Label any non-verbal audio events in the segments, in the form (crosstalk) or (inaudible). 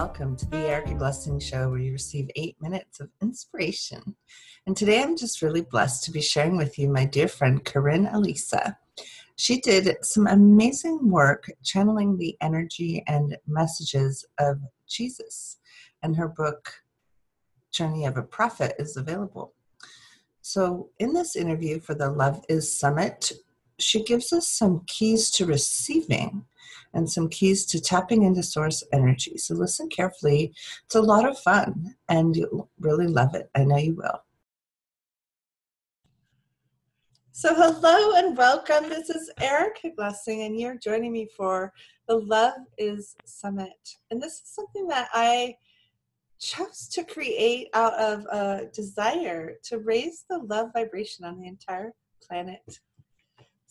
welcome to the Erica Glessing Show, where you receive eight minutes of inspiration. And today I'm just really blessed to be sharing with you my dear friend Kaarin Alisa. She did some amazing work channeling the energy and messages of Jesus, and her book, Journey of a Prophet, is available. So, in this interview for the Love is Summit, she gives us some keys to receiving and some keys to tapping into source energy. So listen carefully. It's a lot of fun and you'll really love it. I know you will. So, hello and welcome. This is Erica Glessing, and you're joining me for the Love is Summit. And this is something that I chose to create out of a desire to raise the love vibration on the entire planet.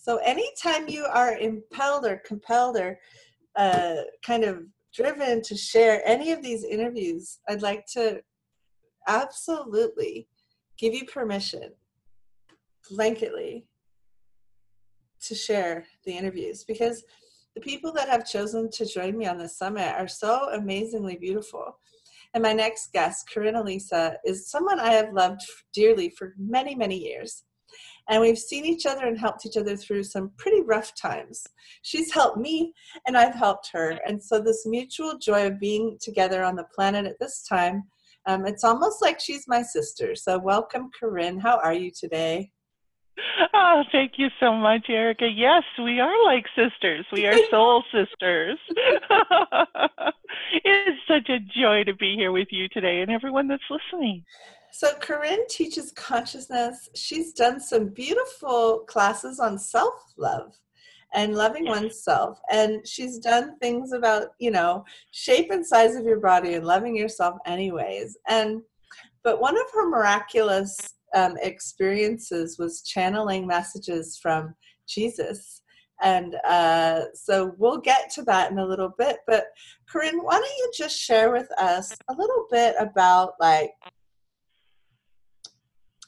So anytime you are impelled or compelled or uh, kind of driven to share any of these interviews, I'd like to absolutely give you permission, blanketly, to share the interviews because the people that have chosen to join me on this summit are so amazingly beautiful. And my next guest, Kaarin Alisa, is someone I have loved dearly for many, many years. And we've seen each other and helped each other through some pretty rough times. She's helped me, and I've helped her. And so, this mutual joy of being together on the planet at this time, um, it's almost like she's my sister. So, welcome, Kaarin. How are you today? Oh, thank you so much, Erica. Yes, we are like sisters. We are soul (laughs) sisters. (laughs) it is such a joy to be here with you today and everyone that's listening. So, Kaarin teaches consciousness. She's done some beautiful classes on self love and loving oneself. And she's done things about, you know, shape and size of your body and loving yourself, anyways. And, but one of her miraculous um, experiences was channeling messages from Jesus. And uh, so we'll get to that in a little bit. But Kaarin, why don't you just share with us a little bit about like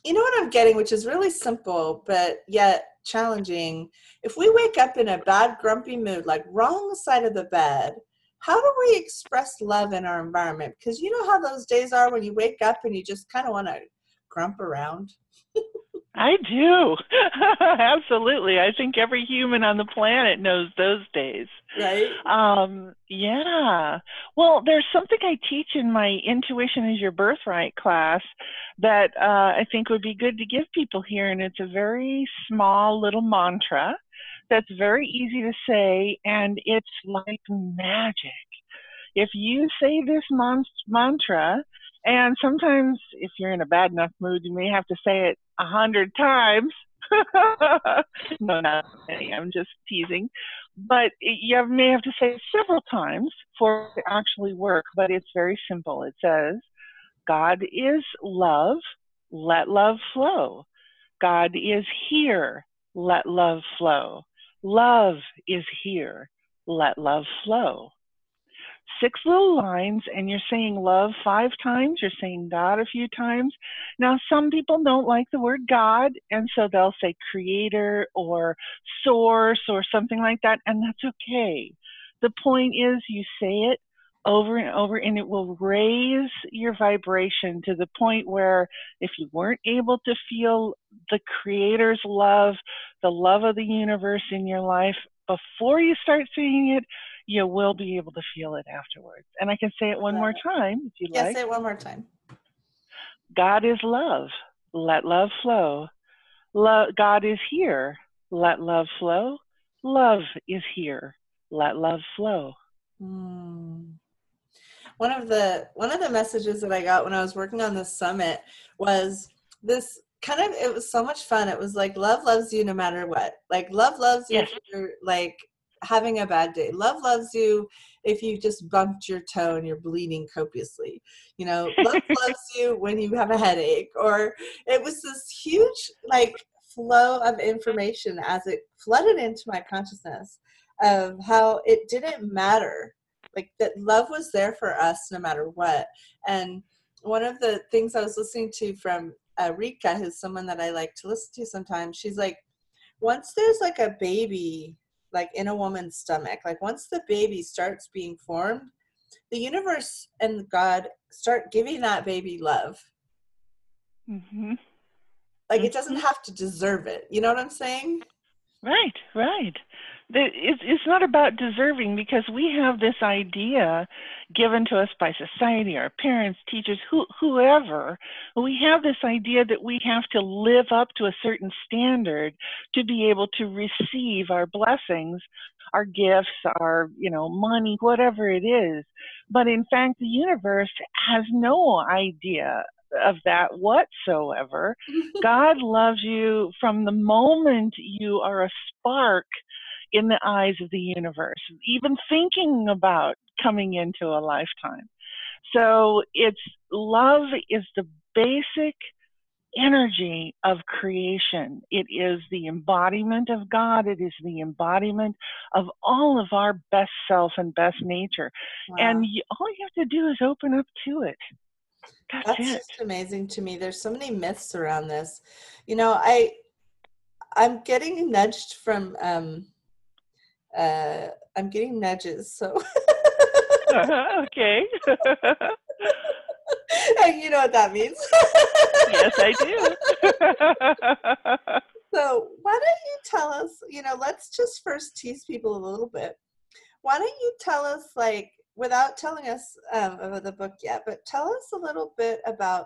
you know what I'm getting, which is really simple, but yet challenging. If we wake up in a bad, grumpy mood, like wrong side of the bed, how do we express love in our environment? Because you know how those days are when you wake up and you just kind of want to grump around? I do. (laughs) Absolutely. I think every human on the planet knows those days. Right. Um, yeah. Well, there's something I teach in my Intuition is Your Birthright class that uh, I think would be good to give people here. And it's a very small little mantra that's very easy to say, and it's like magic. If you say this mon- mantra, and sometimes if you're in a bad enough mood, you may have to say it a hundred times. (laughs) no, not many. I'm just teasing. But you may have to say several times for it to actually work. But it's very simple. It says, God is love. Let love flow. God is here. Let love flow. Love is here. Let love flow six little lines and you're saying love five times, you're saying God a few times. Now, some people don't like the word God, and so they'll say creator or source or something like that, and that's okay. The point is, you say it over and over, and it will raise your vibration to the point where if you weren't able to feel the Creator's love, the love of the universe in your life before you start seeing it, you will be able to feel it afterwards. And I can say it one more time if you yeah, like. say it one more time. God is love. Let love flow. Love, God is here. Let love flow. Love is here. Let love flow. Mm. One of the one of the messages that I got when I was working on this summit was this kind of it was so much fun. It was like love loves you no matter what. Like love loves you yes. like having a bad day. Love loves you if you just bumped your toe and you're bleeding copiously. You know, (laughs) love loves you when you have a headache. Or it was this huge like flow of information as it flooded into my consciousness of how it didn't matter. Like that love was there for us no matter what. And one of the things I was listening to from uh, Rika, who's someone that I like to listen to sometimes, she's like, once there's like a baby like in a woman's stomach like once the baby starts being formed the universe and God start giving that baby love. Mm-hmm. Like it doesn't mm-hmm. have to deserve it. You know what I'm saying? Right, right. It's not about deserving because we have this idea given to us by society, our parents, teachers, who, whoever. We have this idea that we have to live up to a certain standard to be able to receive our blessings, our gifts, our you know money, whatever it is. But in fact, the universe has no idea of that whatsoever. (laughs) God loves you from the moment you are a spark in the eyes of the universe, even thinking about coming into a lifetime. So it's love is the basic energy of creation. It is the embodiment of God. It is the embodiment of all of our best self and best nature. Wow. And you, all you have to do is open up to it. That's, That's it. just amazing to me. There's so many myths around this. You know, I I'm getting nudged from um uh I'm getting nudges, so uh-huh, (laughs) okay. (laughs) you know what that means. yes, I do. (laughs) so, why don't you tell us, you know, let's just first tease people a little bit. Why don't you tell us like without telling us um, about the book yet, but tell us a little bit about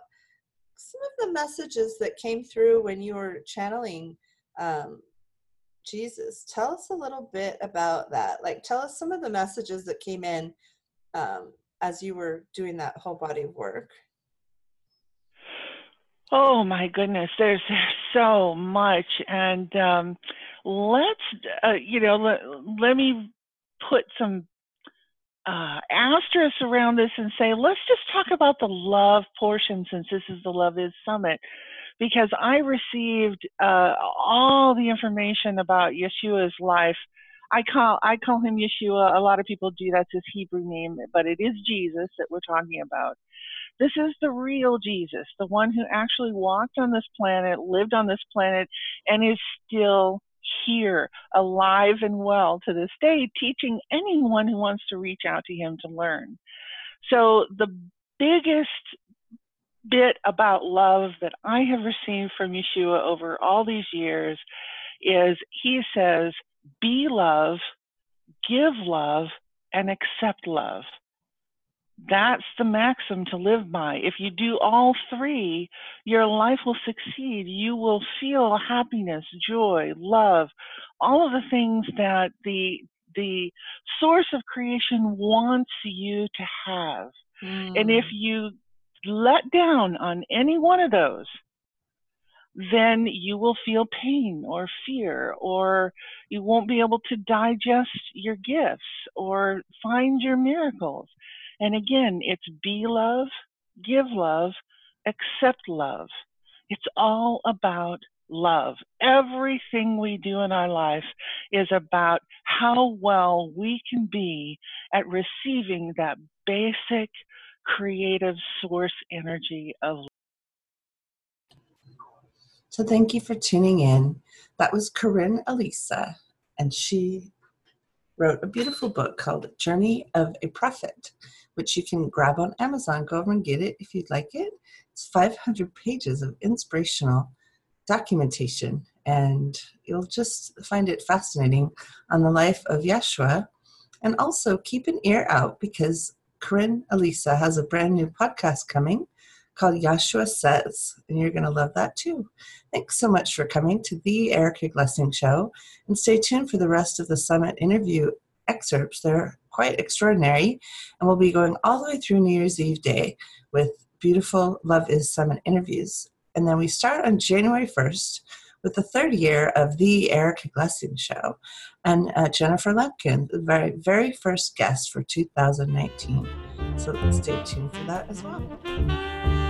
some of the messages that came through when you were channeling um, Jesus. Tell us a little bit about that. Like, tell us some of the messages that came in um, as you were doing that whole body of work. Oh my goodness, there's, so much, and um, let's uh, you know let, let me put some uh, asterisk around this and say, let's just talk about the love portion since this is the Love Is Summit, because I received uh, all the information about Yeshua's life. I call I call him Yeshua. A lot of people do. That's his Hebrew name, but it is Jesus that we're talking about. This is the real Jesus, the one who actually walked on this planet, lived on this planet, and is still here, alive and well to this day, teaching anyone who wants to reach out to him to learn. So, the biggest bit about love that I have received from Yeshua over all these years is he says, be love, give love, and accept love that's the maxim to live by. If you do all three, your life will succeed. You will feel happiness, joy, love, all of the things that the the source of creation wants you to have. Mm. And if hmm. you let down on any one of those, then you will feel pain or fear, or you won't be able to digest your gifts or find your miracles. And again, it's be love, give love, accept love. It's all about love. Everything we do in our life is about how well we can be at receiving that basic creative source energy of. So, thank you for tuning in. That was Kaarin Alisa, and she wrote a beautiful book called Journey of a Prophet which you can grab on Amazon. Go over and get it if you'd like it. It's 500 pages of inspirational documentation, and you'll just find it fascinating on the life of Yeshua. And also keep an ear out because Kaarin Alisa has a brand new podcast coming called Yeshua Says, and you're going to love that too. Thanks so much for coming to the Erica Glessing Show, and stay tuned for the rest of the summit interview excerpts. They're quite extraordinary, and we'll be going all the way through New Year's Eve day with beautiful Love is Summit interviews. And then we start on January 1st with the third year of the Erica Glessing Show and uh, Jennifer Lumpkin, the very, very first guest for 2019. So stay tuned for that as well.